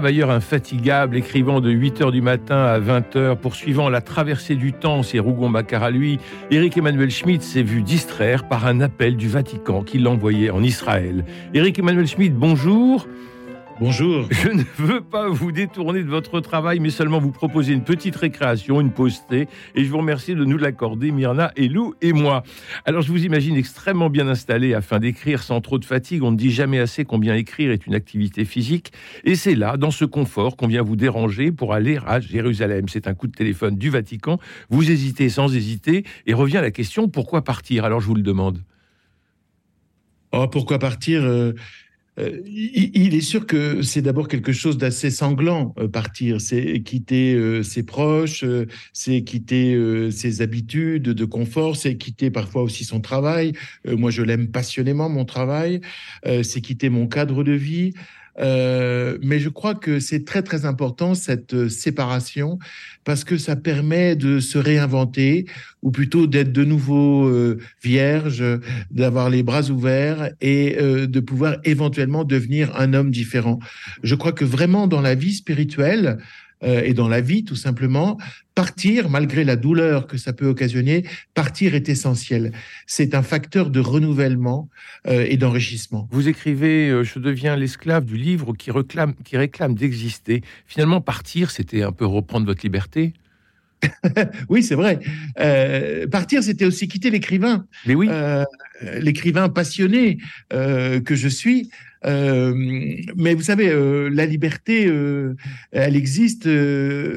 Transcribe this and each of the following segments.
Travailleur infatigable, écrivant de 8h du matin à 20h, poursuivant la traversée du temps, c'est Rougon-Macquart à lui, Éric Emmanuel Schmitt s'est vu distraire par un appel du Vatican qui l'envoyait en Israël. Éric Emmanuel Schmitt, bonjour. Bonjour. Je ne veux pas vous détourner de votre travail, mais seulement vous proposer une petite récréation, une pause thé, et je vous remercie de nous l'accorder, Myrna, Elou et moi. Alors, je vous imagine extrêmement bien installé afin d'écrire sans trop de fatigue. On ne dit jamais assez combien écrire est une activité physique, et c'est là, dans ce confort, qu'on vient vous déranger pour aller à Jérusalem. C'est un coup de téléphone du Vatican. Vous hésitez sans hésiter, et revient la question pourquoi partir? Alors, je vous le demande. Oh, pourquoi partir euh, euh, il est sûr que c'est d'abord quelque chose d'assez sanglant, euh, partir. C'est quitter euh, ses proches, c'est quitter ses habitudes de confort, c'est quitter parfois aussi son travail. moi, je l'aime passionnément, mon travail. c'est quitter mon cadre de vie. Euh, mais je crois que c'est très très important cette euh, séparation parce que ça permet de se réinventer ou plutôt d'être de nouveau euh, vierge, d'avoir les bras ouverts et de pouvoir éventuellement devenir un homme différent. Je crois que vraiment dans la vie spirituelle, euh, et dans la vie, tout simplement, partir, malgré la douleur que ça peut occasionner, partir est essentiel. C'est un facteur de renouvellement euh, et d'enrichissement. Vous écrivez euh, Je deviens l'esclave du livre qui, réclame, qui réclame d'exister. Finalement, partir, c'était un peu reprendre votre liberté? Oui, c'est vrai. partir, c'était aussi quitter l'écrivain. Mais oui. l'écrivain passionné que je suis, mais vous savez, euh, la liberté, euh, elle existe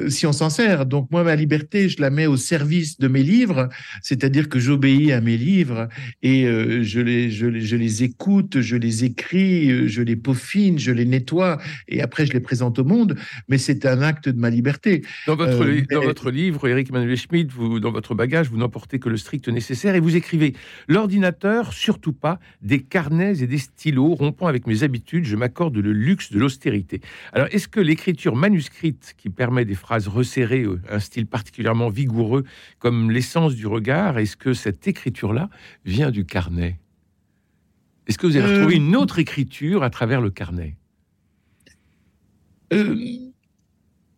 si on s'en sert. Donc moi, ma liberté, je la mets au service de mes livres, c'est-à-dire que j'obéis à mes livres et je les, je, les, je, les, écoute, je les écris, je les peaufine, je les nettoie et après je les présente au monde. Mais c'est un acte de ma liberté. Dans votre, dans votre livre, Eric Emmanuel Schmidt, vous, dans votre bagage, vous n'emportez que le strict nécessaire et vous écrivez l'ordinateur, surtout pas, des carnets et des stylos rompant avec mes habitudes, je m'accorde le luxe de l'austérité. Alors, est-ce que l'écriture manuscrite, qui permet des phrases resserrées, euh, un style particulièrement vigoureux, comme l'essence du regard, est-ce que cette écriture-là vient du carnet? Est-ce que vous avez retrouvé euh. une autre écriture à travers le carnet? Euh,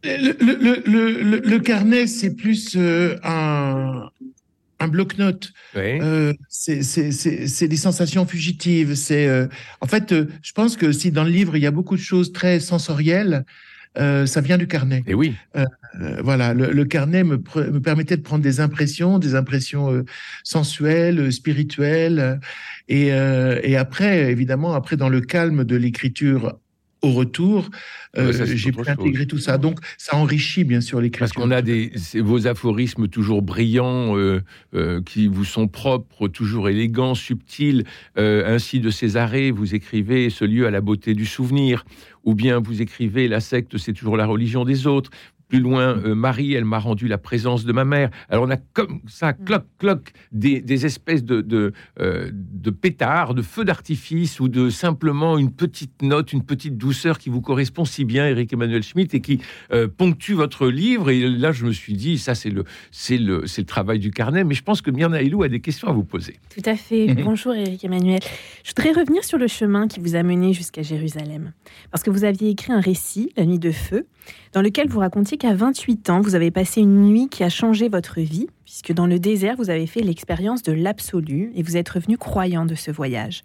le, carnet, c'est plus un, un bloc-notes. Euh, c'est des sensations fugitives. C'est euh, en fait, euh, je pense que si dans le livre il y a beaucoup de choses très sensorielles, ça vient du carnet. Et oui. voilà, le, carnet me, me, permettait de prendre des impressions, des impressions sensuelles, spirituelles, et, et après, évidemment, après dans le calme de l'écriture au retour, euh, j'ai pu intégrer tout ça. Donc, ça enrichit bien sûr l'écriture. Parce qu'on a des, vos aphorismes toujours brillants, euh, euh, qui vous sont propres, toujours élégants, subtils. ainsi de Césarée, vous écrivez ce lieu à la beauté du souvenir. Ou bien vous écrivez la secte, c'est toujours la religion des autres. Plus loin, euh, Marie, elle m'a rendu la présence de ma mère. Alors on a comme ça, mm. cloc, cloc, des, espèces de, de, euh, de pétards, de feux d'artifice ou de simplement une petite note, une petite douceur qui vous correspond si bien, Eric Emmanuel Schmitt, et qui euh, ponctue votre livre. Et là, je me suis dit, ça, c'est le, c'est le, c'est le travail du carnet. Mais je pense que Myrna Hilou a des questions à vous poser. Tout à fait. Mhm. Bonjour, Eric Emmanuel. Je voudrais revenir sur le chemin qui vous a mené jusqu'à Jérusalem. Parce que vous aviez écrit un récit, La Nuit de Feu, dans lequel vous racontiez qu'à 28 ans, vous avez passé une nuit qui a changé votre vie, puisque dans le désert, vous avez fait l'expérience de l'absolu et vous êtes revenu croyant de ce voyage.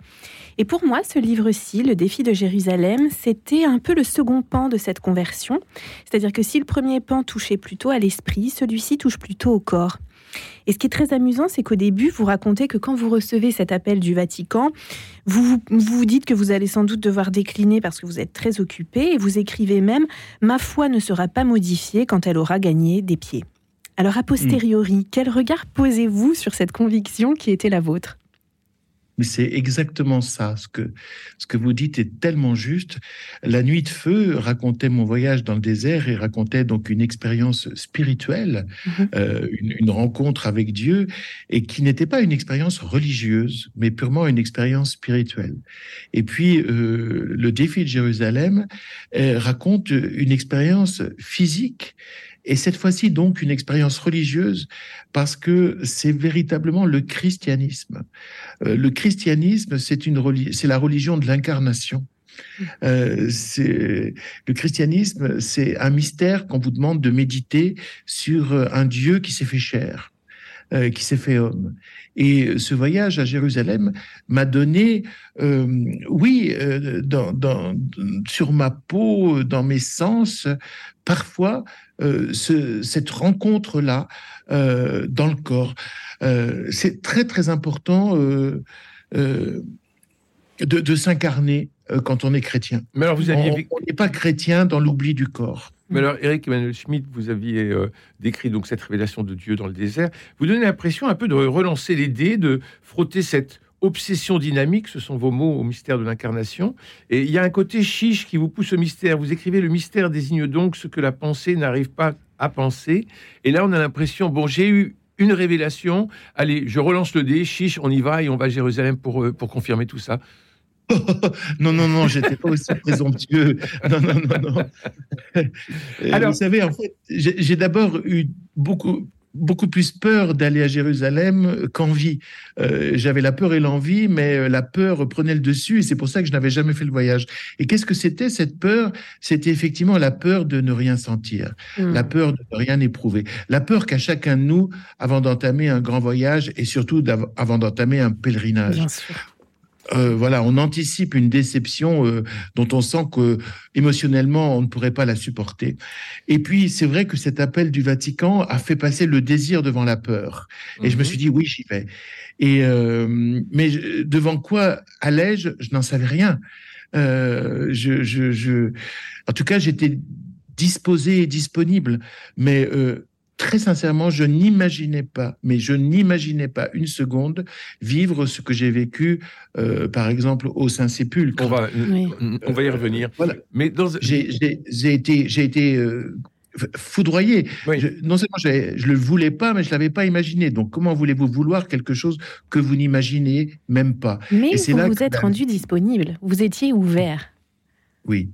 Et pour moi, ce livre-ci, Le défi de Jérusalem, c'était un peu le second pan de cette conversion. C'est-à-dire que si le premier pan touchait plutôt à l'esprit, celui-ci touche plutôt au corps. Et ce qui est très amusant, c'est qu'au début, vous racontez que quand vous recevez cet appel du Vatican, vous, vous dites que vous allez sans doute devoir décliner parce que vous êtes très occupé et vous écrivez même Ma foi ne sera pas modifiée quand elle aura gagné des pieds. Alors, a posteriori, quel regard posez-vous sur cette conviction qui était la vôtre? Mais c'est exactement ça. Ce que, ce que vous dites est tellement juste. La nuit de feu racontait mon voyage dans le désert et racontait donc une expérience spirituelle, mhm. euh, une, rencontre avec Dieu, et qui n'était pas une expérience religieuse, mais purement une expérience spirituelle. Et puis, euh, le défi de Jérusalem euh, raconte une expérience physique et cette fois-ci donc une expérience religieuse parce que c'est véritablement le christianisme. Euh, le christianisme, c'est la religion de l'incarnation. Euh, c'est le christianisme, c'est un mystère qu'on vous demande de méditer sur un Dieu qui s'est fait chair, euh, qui s'est fait homme. Et ce voyage à Jérusalem m'a donné, euh, oui, euh, dans, dans, sur ma peau, dans mes sens, parfois euh, ce, cette rencontre-là dans le corps. c'est très très important de, de s'incarner quand on est chrétien. Mais alors vous aviez... On n'est pas chrétien dans l'oubli du corps. Mais alors, Eric Emmanuel Schmitt, vous aviez euh, décrit donc cette révélation de Dieu dans le désert. Vous donnez l'impression un peu de relancer les dés, de frotter cette obsession dynamique, ce sont vos mots au mystère de l'incarnation. Et il y a un côté chiche qui vous pousse au mystère. Vous écrivez le mystère désigne donc ce que la pensée n'arrive pas à penser. Et là, on a l'impression, bon, j'ai eu une révélation. Allez, je relance le dé, chiche, on y va et on va à Jérusalem pour, euh, pour confirmer tout ça. non, non, non, j'étais pas aussi présomptueux. Non, non, non, non. Euh, Alors, vous savez, en fait, j'ai d'abord eu beaucoup, beaucoup plus peur d'aller à Jérusalem qu'envie. Euh, J'avais la peur et l'envie, mais euh, la peur prenait le dessus, et c'est pour ça que je n'avais jamais fait le voyage. Et qu'est-ce que c'était cette peur? C'était effectivement la peur de ne rien sentir, hmm. la peur de ne rien éprouver, la peur qu'a chacun de nous avant d'entamer un grand voyage et surtout avant d'entamer un pèlerinage. Euh, voilà, on anticipe une déception euh, dont on sent que émotionnellement on ne pourrait pas la supporter. Et puis c'est vrai que cet appel du Vatican a fait passer le désir devant la peur. Et je me mhm. suis dit oui, j'y vais. Et euh, mais devant quoi allais-je? Je, n'en savais rien. Je, je, en tout cas, j'étais disposé et disponible, mais très sincèrement, je n'imaginais pas, mais je n'imaginais pas une seconde vivre ce que j'ai vécu, euh, par exemple, au Saint-Sépulcre. On va, on va y revenir. voilà. Mais j'ai été, j'ai été euh, foudroyé. non seulement je, je le voulais pas, mais je l'avais pas imaginé. Donc, comment voulez-vous vouloir quelque chose que vous n'imaginez même pas? Mais vous vous êtes rendu disponible. Vous étiez ouvert. Oui.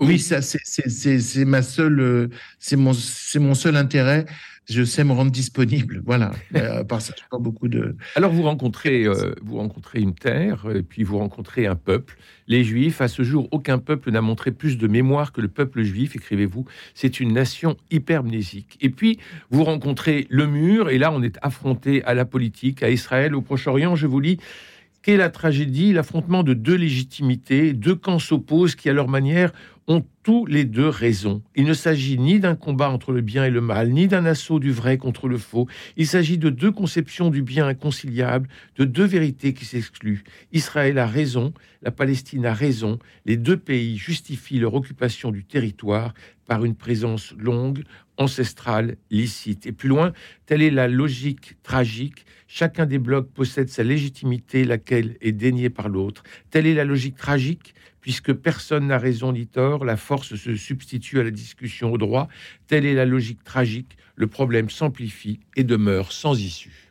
Oui, ça, c'est ma seule, euh, c'est mon, c'est mon seul intérêt. Je sais me rendre disponible. Voilà. à part ça, pas beaucoup de. Alors, vous rencontrez, euh, vous rencontrez une terre, et puis vous rencontrez un peuple. Les Juifs, à ce jour, aucun peuple n'a montré plus de mémoire que le peuple juif, écrivez-vous. C'est une nation hypermnésique. Et puis, vous rencontrez le mur, et là, on est affronté à la politique, à Israël, au Proche-Orient. Je vous lis qu'est la tragédie, l'affrontement de deux légitimités, deux camps s'opposent qui, à leur manière, ont tous les deux raison. Il ne s'agit ni d'un combat entre le bien et le mal, ni d'un assaut du vrai contre le faux. Il s'agit de deux conceptions du bien inconciliables, de deux vérités qui s'excluent. Israël a raison, la Palestine a raison. Les deux pays justifient leur occupation du territoire par une présence longue, ancestrale, licite. Et plus loin, telle est la logique tragique. Chacun des blocs possède sa légitimité, laquelle est déniée par l'autre. Telle est la logique tragique puisque personne n'a raison ni tort, la force se substitue à la discussion au droit. Telle est la logique tragique, le problème s'amplifie et demeure sans issue.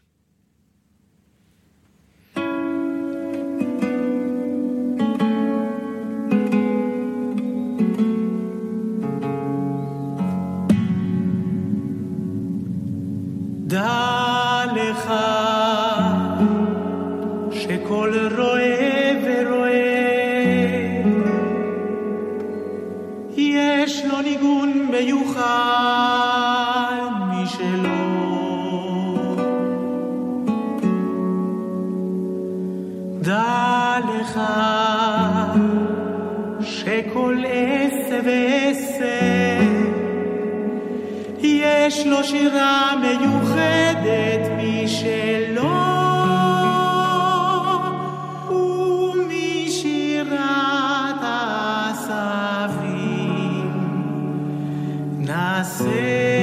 nacer.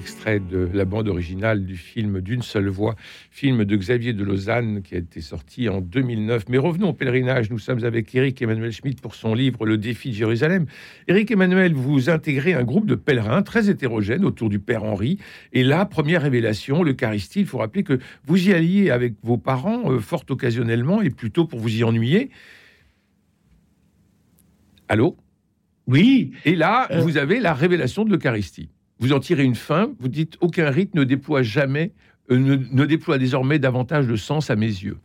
Extrait de la bande originale du film D'une seule voix, film de Xavier de Lausanne qui a été sorti en 2009. Mais revenons au pèlerinage. Nous sommes avec Éric Emmanuel Schmitt pour son livre Le défi de Jérusalem. Éric Emmanuel, vous intégrez un groupe de pèlerins très hétérogène autour du Père Henri. Et là, première révélation, l'Eucharistie. Il faut rappeler que vous y alliez avec vos parents, euh, fort occasionnellement, et plutôt pour vous y ennuyer. Allô? Oui, Et là, Euh. vous avez la révélation de l'Eucharistie. Vous en tirez une fin, vous dites aucun rite ne déploie jamais, euh, ne, ne déploie désormais davantage de sens à mes yeux.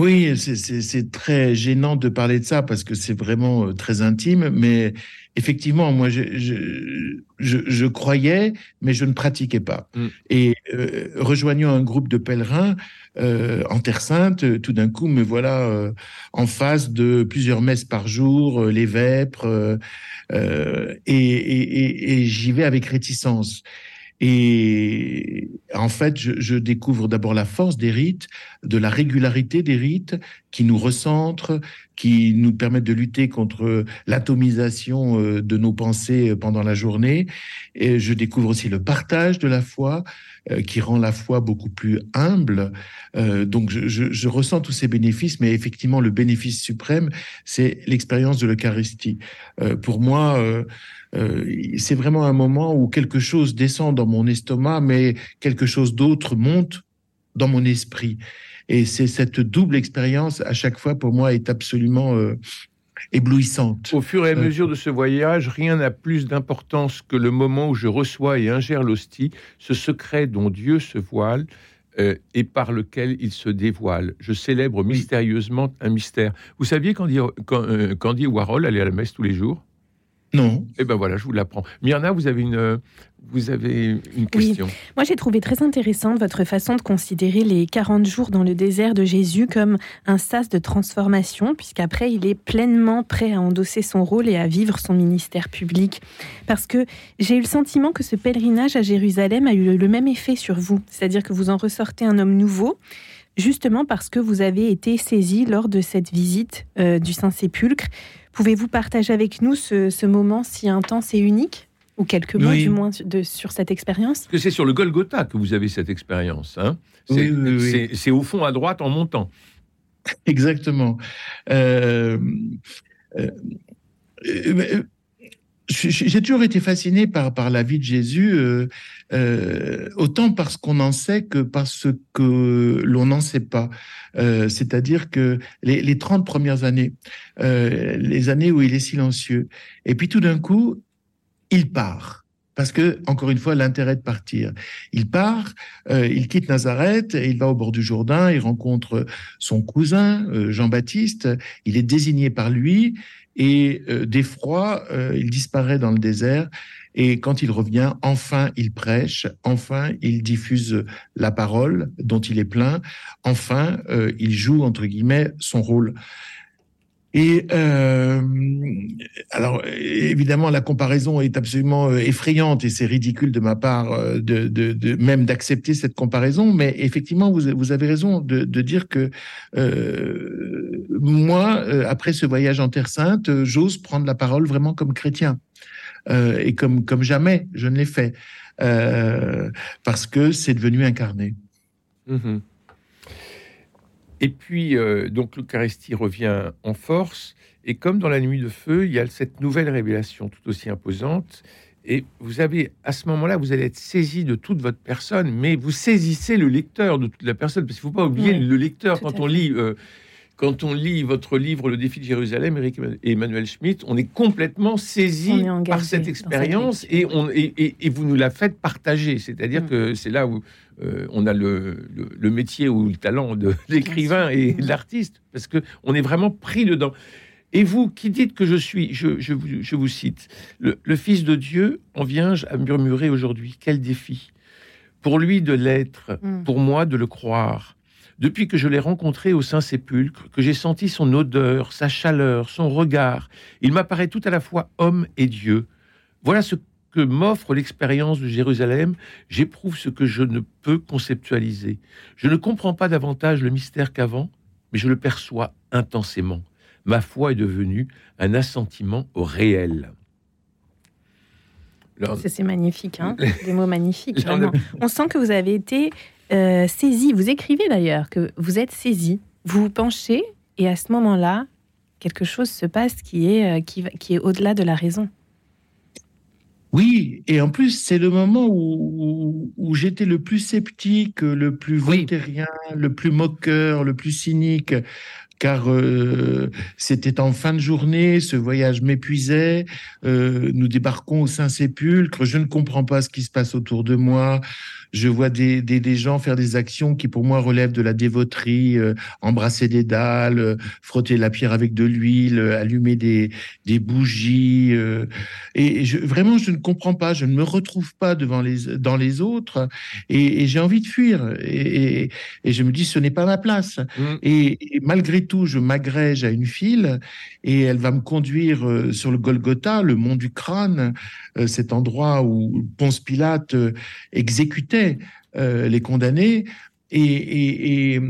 Oui, c'est- très gênant de parler de ça parce que c'est vraiment euh, très intime. Mais effectivement, moi, je, je, je, je croyais, mais je ne pratiquais pas. Mm. Et euh, rejoignant un groupe de pèlerins euh, en Terre Sainte, tout d'un coup, me voilà euh, en face de plusieurs messes par jour, euh, les vêpres, euh, euh, et, et, et, et j'y vais avec réticence. Et en fait, je, découvre d'abord la force des rites, de la régularité des rites qui nous recentrent, qui nous permettent de lutter contre l'atomisation euh, de nos pensées pendant la journée. Et je découvre aussi le partage de la foi euh, qui rend la foi beaucoup plus humble. Euh, donc je, ressens tous ces bénéfices, mais effectivement le bénéfice suprême, c'est l'expérience de l'Eucharistie. Euh, pour moi, euh, c'est vraiment un moment où quelque chose descend dans mon estomac, mais quelque chose d'autre monte dans mon esprit. Et c'est cette double expérience, à chaque fois, pour moi, est absolument euh, éblouissante. Au fur et à Euh. mesure de ce voyage, rien n'a plus d'importance que le moment où je reçois et ingère l'hostie, ce secret dont Dieu se voile euh, et par lequel il se dévoile. Je célèbre mystérieusement un mystère. Vous saviez qu'Andy, quand, qu'Andy Warhol allait à la messe tous les jours? Non Eh ben voilà, je vous l'apprends. Myrna, vous avez une, euh, vous avez une question. Moi, j'ai trouvé très intéressante votre façon de considérer les 40 jours dans le désert de Jésus comme un sas de transformation, puisqu'après, il est pleinement prêt à endosser son rôle et à vivre son ministère public. Parce que j'ai eu le sentiment que ce pèlerinage à Jérusalem a eu le même effet sur vous, c'est-à-dire que vous en ressortez un homme nouveau. Justement parce que vous avez été saisi lors de cette visite euh, du Saint-Sépulcre. Pouvez-vous partager avec nous ce, ce moment si intense et unique Ou quelques mots Oui. du moins de, sur cette expérience? Parce que c'est sur le Golgotha que vous avez cette expérience. Hein c'est, Oui, oui, oui. c'est- c'est au fond à droite en montant. Exactement. Euh, euh, euh, J'ai toujours été fasciné par, par la vie de Jésus, euh, euh, autant parce qu'on en sait que parce que l'on n'en sait pas. Euh, C'est-à-dire que les, les 30 premières années, euh, les années où il est silencieux, et puis tout d'un coup, il part. Parce que, encore une fois, l'intérêt de partir. Il part, euh, il quitte Nazareth, et il va au bord du Jourdain, il rencontre son cousin, euh, Jean-Baptiste, il est désigné par lui, et euh, d'effroi, euh, il disparaît dans le désert, et quand il revient, enfin il prêche, enfin il diffuse la parole dont il est plein, enfin euh, il joue, entre guillemets, son rôle. Et alors évidemment la comparaison est absolument effrayante et c'est ridicule de ma part même d'accepter cette comparaison, mais effectivement vous, avez raison de, dire que moi euh, après ce voyage en Terre Sainte euh, j'ose prendre la parole vraiment comme chrétien euh, et comme comme jamais je ne l'ai fait euh, parce que c'est devenu incarné. Mhm. Et puis, euh, donc, l'Eucharistie revient en force. Et comme dans la nuit de feu, il y a cette nouvelle révélation tout aussi imposante. Et vous avez, à ce moment-là, vous allez être saisi de toute votre personne, mais vous saisissez le lecteur de toute la personne. Parce qu'il ne faut pas oublier Oui, le lecteur quand on lit. euh, quand on lit votre livre Le défi de Jérusalem, Eric et Emmanuel Schmitt, on est complètement saisi est par cette cette expérience et, on, et, et- et vous nous la faites partager. C'est-à-dire Mm. que c'est là où euh, on a le, le- le métier ou le talent de l'écrivain et de l'artiste, parce que on est vraiment pris dedans. Et vous qui dites que je suis, je, je vous, je vous cite, le, le Fils de Dieu en vient à murmurer aujourd'hui, quel défi Pour lui de l'être, Mm. pour moi de le croire. Depuis que je l'ai rencontré au Saint-Sépulcre, que j'ai senti son odeur, sa chaleur, son regard, il m'apparaît tout à la fois homme et Dieu. Voilà ce que m'offre l'expérience de Jérusalem, j'éprouve ce que je ne peux conceptualiser. Je ne comprends pas davantage le mystère qu'avant, mais je le perçois intensément. Ma foi est devenue un assentiment au réel. C'est magnifique, hein des mots magnifiques. On sent que vous avez été euh, saisi. Vous écrivez d'ailleurs que vous êtes saisi. Vous vous penchez et à ce moment-là, quelque chose se passe qui est, euh, qui, qui est au-delà de la raison. Oui, et en plus, c'est le moment où, où, j'étais le plus sceptique, le plus voltairien, le plus moqueur, le plus cynique, car euh, c'était en fin de journée, ce voyage m'épuisait, euh, nous débarquons au Saint-Sépulcre, je ne comprends pas ce qui se passe autour de moi, je vois des, des, des, gens faire des actions qui pour moi relèvent de la dévoterie, euh, embrasser des dalles, euh, frotter la pierre avec de l'huile, euh, allumer des, des bougies. et je, vraiment, je ne comprends pas, je ne me retrouve pas devant les, dans les autres et, et j'ai envie de fuir. Et, et, je me dis, ce n'est pas ma place. Mmh. Et, malgré tout, je m'agrège à une file et elle va me conduire sur le Golgotha, le mont du crâne, cet endroit où Ponce Pilate exécutait euh, les condamnés. Et, et,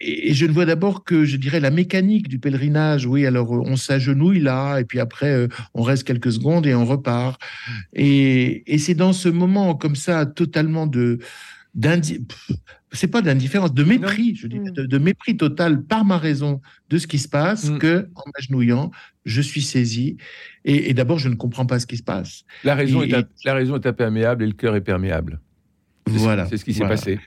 je ne vois d'abord que, je dirais, la mécanique du pèlerinage. Oui, alors on s'agenouille là, et puis après, euh, on reste quelques secondes et on repart. Et, c'est dans ce moment comme ça, totalement de c'est pas d'indifférence, de mépris, je dirais, de, mépris total par ma raison de ce qui se passe, mm. que en m'agenouillant, je suis saisi. Et, d'abord, je ne comprends pas ce qui se passe. La raison, est, la raison est imperméable et le cœur est perméable. Voilà. C'est ce qui s'est passé.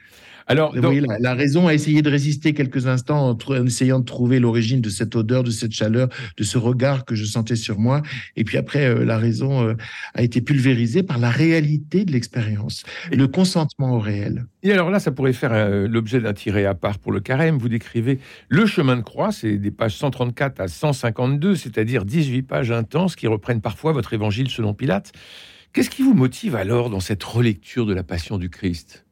Alors, oui, la, raison a essayé de résister quelques instants en, essayant de trouver l'origine de cette odeur, de cette chaleur, de ce regard que je sentais sur moi. Et puis après, euh, la raison euh, a été pulvérisée par la réalité de l'expérience, le consentement au réel. Et alors là, ça pourrait faire euh, l'objet d'un tiré à part pour le carême. Vous décrivez le chemin de croix, c'est des pages 134 à 152, c'est-à-dire 18 pages intenses qui reprennent parfois votre évangile selon Pilate. Qu'est-ce qui vous motive alors dans cette relecture de la Passion du Christ?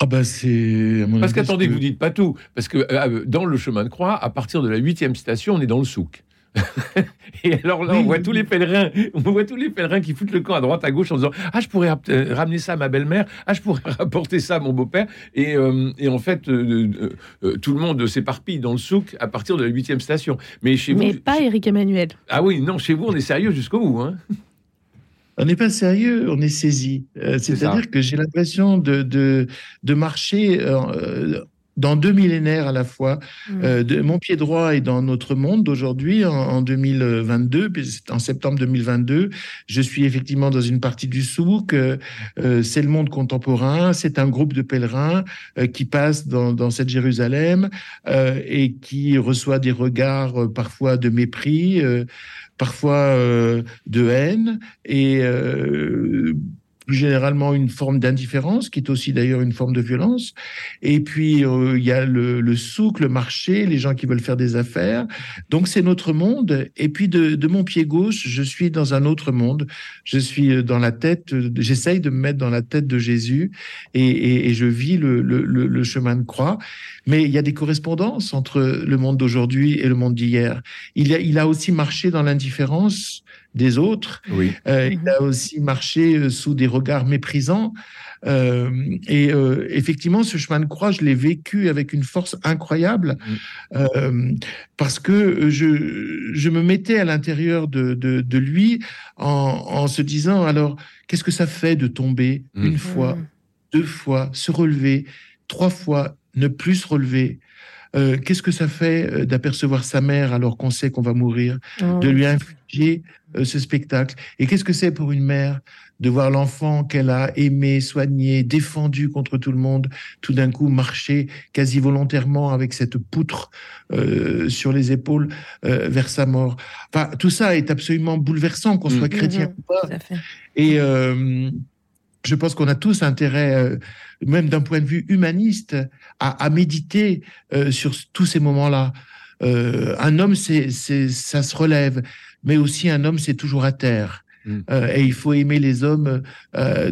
Ah ben c'est. Parce qu'attendez, que... vous dites pas tout. Parce que euh, dans le chemin de croix, à partir de la huitième station, on est dans le souk. et alors là, on voit tous les pèlerins, on voit tous les pèlerins qui foutent le camp à droite, à gauche en disant ah je pourrais euh, ramener ça à ma belle-mère, ah je pourrais rapporter ça à mon beau-père. Et, euh, en fait, tout le monde s'éparpille dans le souk à partir de la huitième station. Mais chez Mais pas Éric Emmanuel. Ah oui, non, chez vous on est sérieux jusqu'au bout. Hein on n'est pas sérieux, on est saisi. Euh, c'est-à-dire que j'ai l'impression de, de, de marcher euh, dans deux millénaires à la fois. Mmh. Euh, de, mon pied droit est dans notre monde d'aujourd'hui, en, 2022, en septembre 2022. Je suis effectivement dans une partie du souk. c'est le monde contemporain. C'est un groupe de pèlerins qui passe dans, dans cette Jérusalem et qui reçoit des regards parfois de mépris parfois euh, de haine et euh, plus généralement une forme d'indifférence, qui est aussi d'ailleurs une forme de violence. Et puis, euh, il y a le, souk, le marché, les gens qui veulent faire des affaires. Donc, c'est notre monde. Et puis, de, mon pied gauche, je suis dans un autre monde. Je suis dans la tête, j'essaye de me mettre dans la tête de Jésus et, je vis le, chemin de croix. Mais il y a des correspondances entre le monde d'aujourd'hui et le monde d'hier. Il, il a aussi marché dans l'indifférence des autres. Oui. Euh, il a aussi marché euh, sous des regards méprisants. Euh, et euh, effectivement, ce chemin de croix, je l'ai vécu avec une force incroyable mm. euh, parce que je, je me mettais à l'intérieur de, de, de, lui en, en, se disant alors, qu'est-ce que ça fait de tomber mm. une fois, mm. deux fois, se relever, trois fois, ne plus se relever? Euh, qu'est-ce que ça fait d'apercevoir sa mère alors qu'on sait qu'on va mourir, oh, de lui infliger euh, ce spectacle Et qu'est-ce que c'est pour une mère de voir l'enfant qu'elle a aimé, soigné, défendu contre tout le monde, tout d'un coup marcher quasi volontairement avec cette poutre sur les épaules vers sa mort? Enfin, tout ça est absolument bouleversant, qu'on soit mm. chrétien mm-hmm. ou pas. Et je pense qu'on a tous intérêt, euh, même d'un point de vue humaniste, à, méditer euh, sur tous ces moments-là. Euh, un homme, c'est, ça se relève, mais aussi un homme, c'est toujours à terre. Mm. et il faut aimer les hommes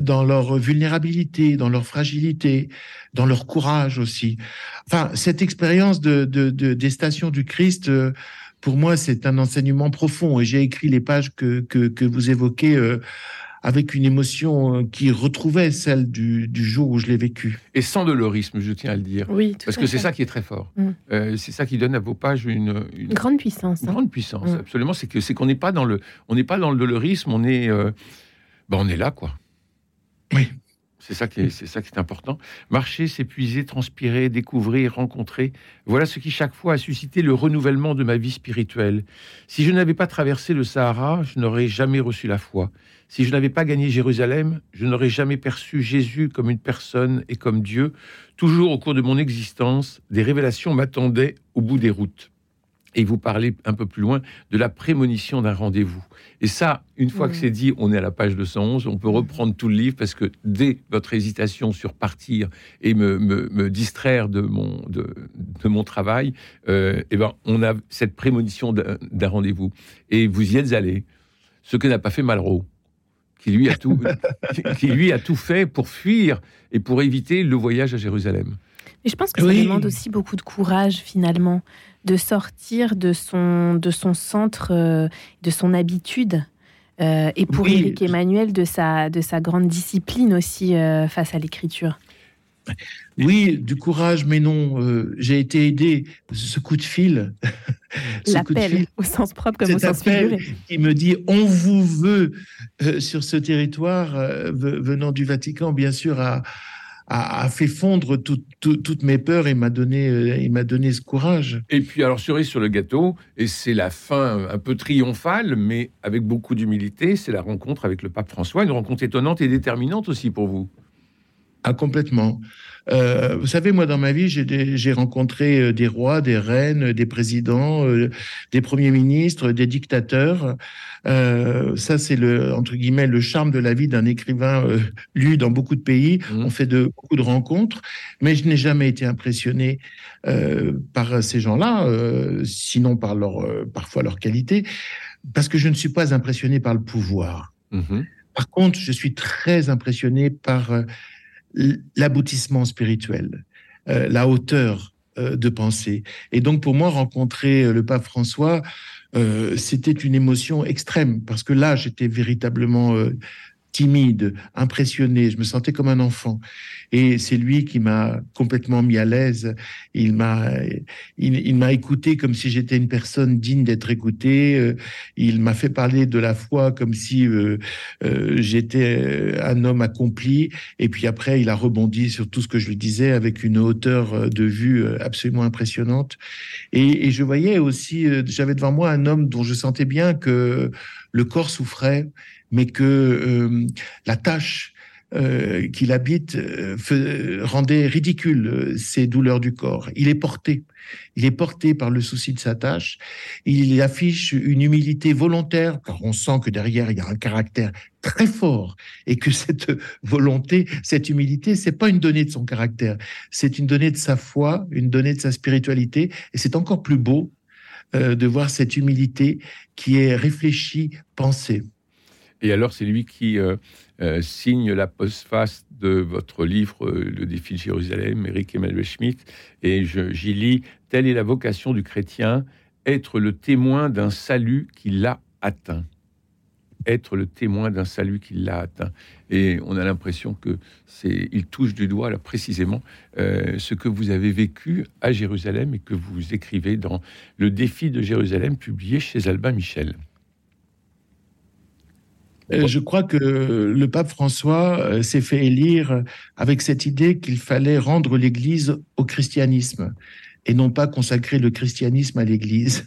dans leur vulnérabilité, dans leur fragilité, dans leur courage aussi. Enfin, cette expérience de, des stations du Christ pour moi, c'est un enseignement profond. Et j'ai écrit les pages que, que, que vous évoquez euh, avec une émotion euh, qui retrouvait celle du, du jour où je l'ai vécu. Et sans dolorisme, je tiens à le dire. Oui, tout Parce que c'est ça qui est très fort. Mm. Euh, c'est ça qui donne à vos pages une, une- Une grande puissance. une hein. grande puissance. Mm. Absolument. C'est que c'est qu'on n'est pas dans le, on n'est pas dans le dolorisme. On est, euh, ben, on est là, quoi. Oui. C'est ça qui est, c'est ça qui est important. Marcher, s'épuiser, transpirer, découvrir, rencontrer. Voilà ce qui chaque fois a suscité le renouvellement de ma vie spirituelle. Si je n'avais pas traversé le Sahara, je n'aurais jamais reçu la foi. Si je n'avais pas gagné Jérusalem, je n'aurais jamais perçu Jésus comme une personne et comme Dieu. Toujours au cours de mon existence, des révélations m'attendaient au bout des routes. Et vous parlez un peu plus loin de la prémonition d'un rendez-vous. Et ça, une fois que c'est dit, on est à la page 211, on peut reprendre tout le livre parce que dès votre hésitation sur partir et me, me- me distraire de mon, de, de mon travail, euh, eh ben, on a cette prémonition d'un rendez-vous. Et vous y êtes allé, ce que n'a pas fait Malraux, qui lui, a tout, qui lui a tout fait pour fuir et pour éviter le voyage à Jérusalem. Mais je pense que ça Oui. demande aussi beaucoup de courage finalement de sortir de son de son centre, euh, de son habitude. Euh, et pour Oui. Éric Emmanuel de sa de sa grande discipline aussi euh, face à l'écriture. Oui, du courage, mais non. euh, j'ai été aidé. Ce coup de fil, ce coup de L'appel fil au sens propre comme au sens figuré. qui me dit on vous veut euh, sur ce territoire euh, ve- venant du Vatican, bien sûr, a, a, a fait fondre tout- tout- toutes mes peurs et m'a donné, euh, il m'a donné ce courage. Et puis, alors, cerise sur le gâteau, et c'est la fin un peu triomphale, mais avec beaucoup d'humilité, c'est la rencontre avec le pape François, une rencontre étonnante et déterminante aussi pour vous. Ah, complètement. Euh, vous savez, moi, dans ma vie, j'ai des- j'ai rencontré euh, des rois, des reines, des présidents, euh, des premiers ministres, des dictateurs. Euh, ça, c'est le entre guillemets le charme de la vie d'un écrivain euh, lu dans beaucoup de pays. Mhm. On fait de beaucoup de rencontres, mais je n'ai jamais été impressionné euh, par ces gens-là, euh, sinon par leur euh, parfois leur qualité, parce que je ne suis pas impressionné par le pouvoir. Mhm. Par contre, je suis très impressionné par euh, l'aboutissement spirituel, euh, la hauteur euh, de pensée. Et donc, pour moi, rencontrer euh, le pape François, c'était une émotion extrême, parce que là, j'étais véritablement timide, impressionné, je me sentais comme un enfant. Et c'est lui qui m'a complètement mis à l'aise. Il m'a, il, m'a écouté comme si j'étais une personne digne d'être écoutée. Euh, Il m'a fait parler de la foi comme si euh, euh, j'étais un homme accompli. Et puis après, il a rebondi sur tout ce que je lui disais avec une hauteur de vue absolument impressionnante. Et, je voyais aussi, j'avais devant moi un homme dont je sentais bien que le corps souffrait, mais que euh, la tâche euh, qu'il habite euh, rendait ridicule euh, ses douleurs du corps. Il est porté. Il est porté par le souci de sa tâche. Il affiche une humilité volontaire, car on sent que derrière, il y a un caractère très fort et que cette volonté, cette humilité, c'est pas une donnée de son caractère, c'est une donnée de sa foi, une donnée de sa spiritualité. Et c'est encore plus beau euh, de voir cette humilité qui est réfléchie, pensée. Et alors, c'est lui qui euh, euh, signe la postface de votre livre euh, Le défi de Jérusalem, Éric Emmanuel Schmitt. Et j'y lis Telle est la vocation du chrétien, être le témoin d'un salut qui l'a atteint. Être le témoin d'un salut qui l'a atteint. Et on a l'impression que c'est, il touche du doigt là précisément ce que vous avez vécu à Jérusalem et que vous écrivez dans Le défi de Jérusalem, publié chez Albin Michel. Euh, Je crois que le pape François euh, s'est fait élire avec cette idée qu'il fallait rendre l'Église au christianisme et non pas consacrer le christianisme à l'Église.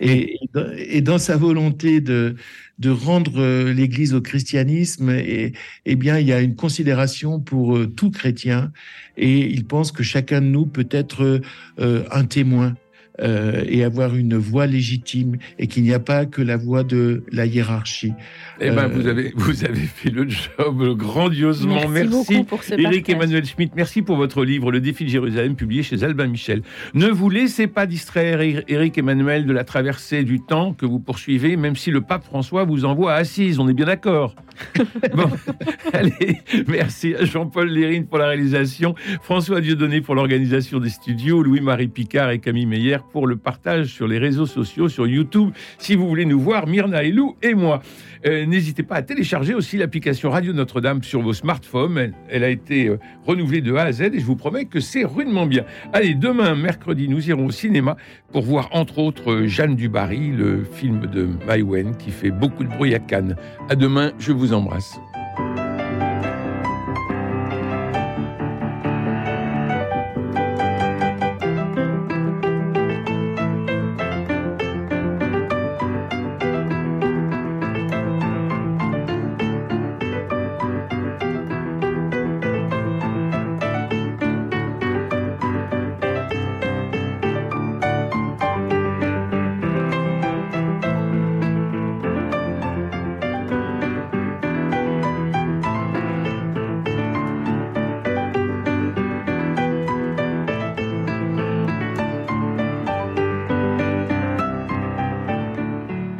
Et, et dans- sa volonté de, de rendre euh, l'Église au christianisme, et, eh bien, il y a une considération pour tout chrétien, et il pense que chacun de nous peut être un témoin euh, et avoir une voix légitime, et qu'il n'y a pas que la voix de la hiérarchie. Eh ben, Euh, vous avez, vous avez fait le job grandiosement. Merci, beaucoup pour ce Éric partage. Emmanuel Schmitt, merci pour votre livre Le défi de Jérusalem, publié chez Albin Michel. Ne vous laissez pas distraire, Éric Emmanuel, de la traversée du temps que vous poursuivez, même si le pape François vous envoie à Assise, on est bien d'accord. Bon, allez, merci à Jean-Paul Lérine pour la réalisation, François Dieudonné pour l'organisation des studios, Louis-Marie Picard et Camille Meyer pour le partage sur les réseaux sociaux, sur YouTube. Si vous voulez nous voir, Myrna et Lou et moi. Euh, N'hésitez pas à télécharger aussi l'application Radio Notre-Dame sur vos smartphones. Elle, a été euh, renouvelée de A à Z et je vous promets que c'est rudement bien. Allez, demain, mercredi, nous irons au cinéma pour voir entre autres euh, Jeanne Dubarry, le film de Maïwen qui fait beaucoup de bruit à Cannes. À demain, je vous embrasse.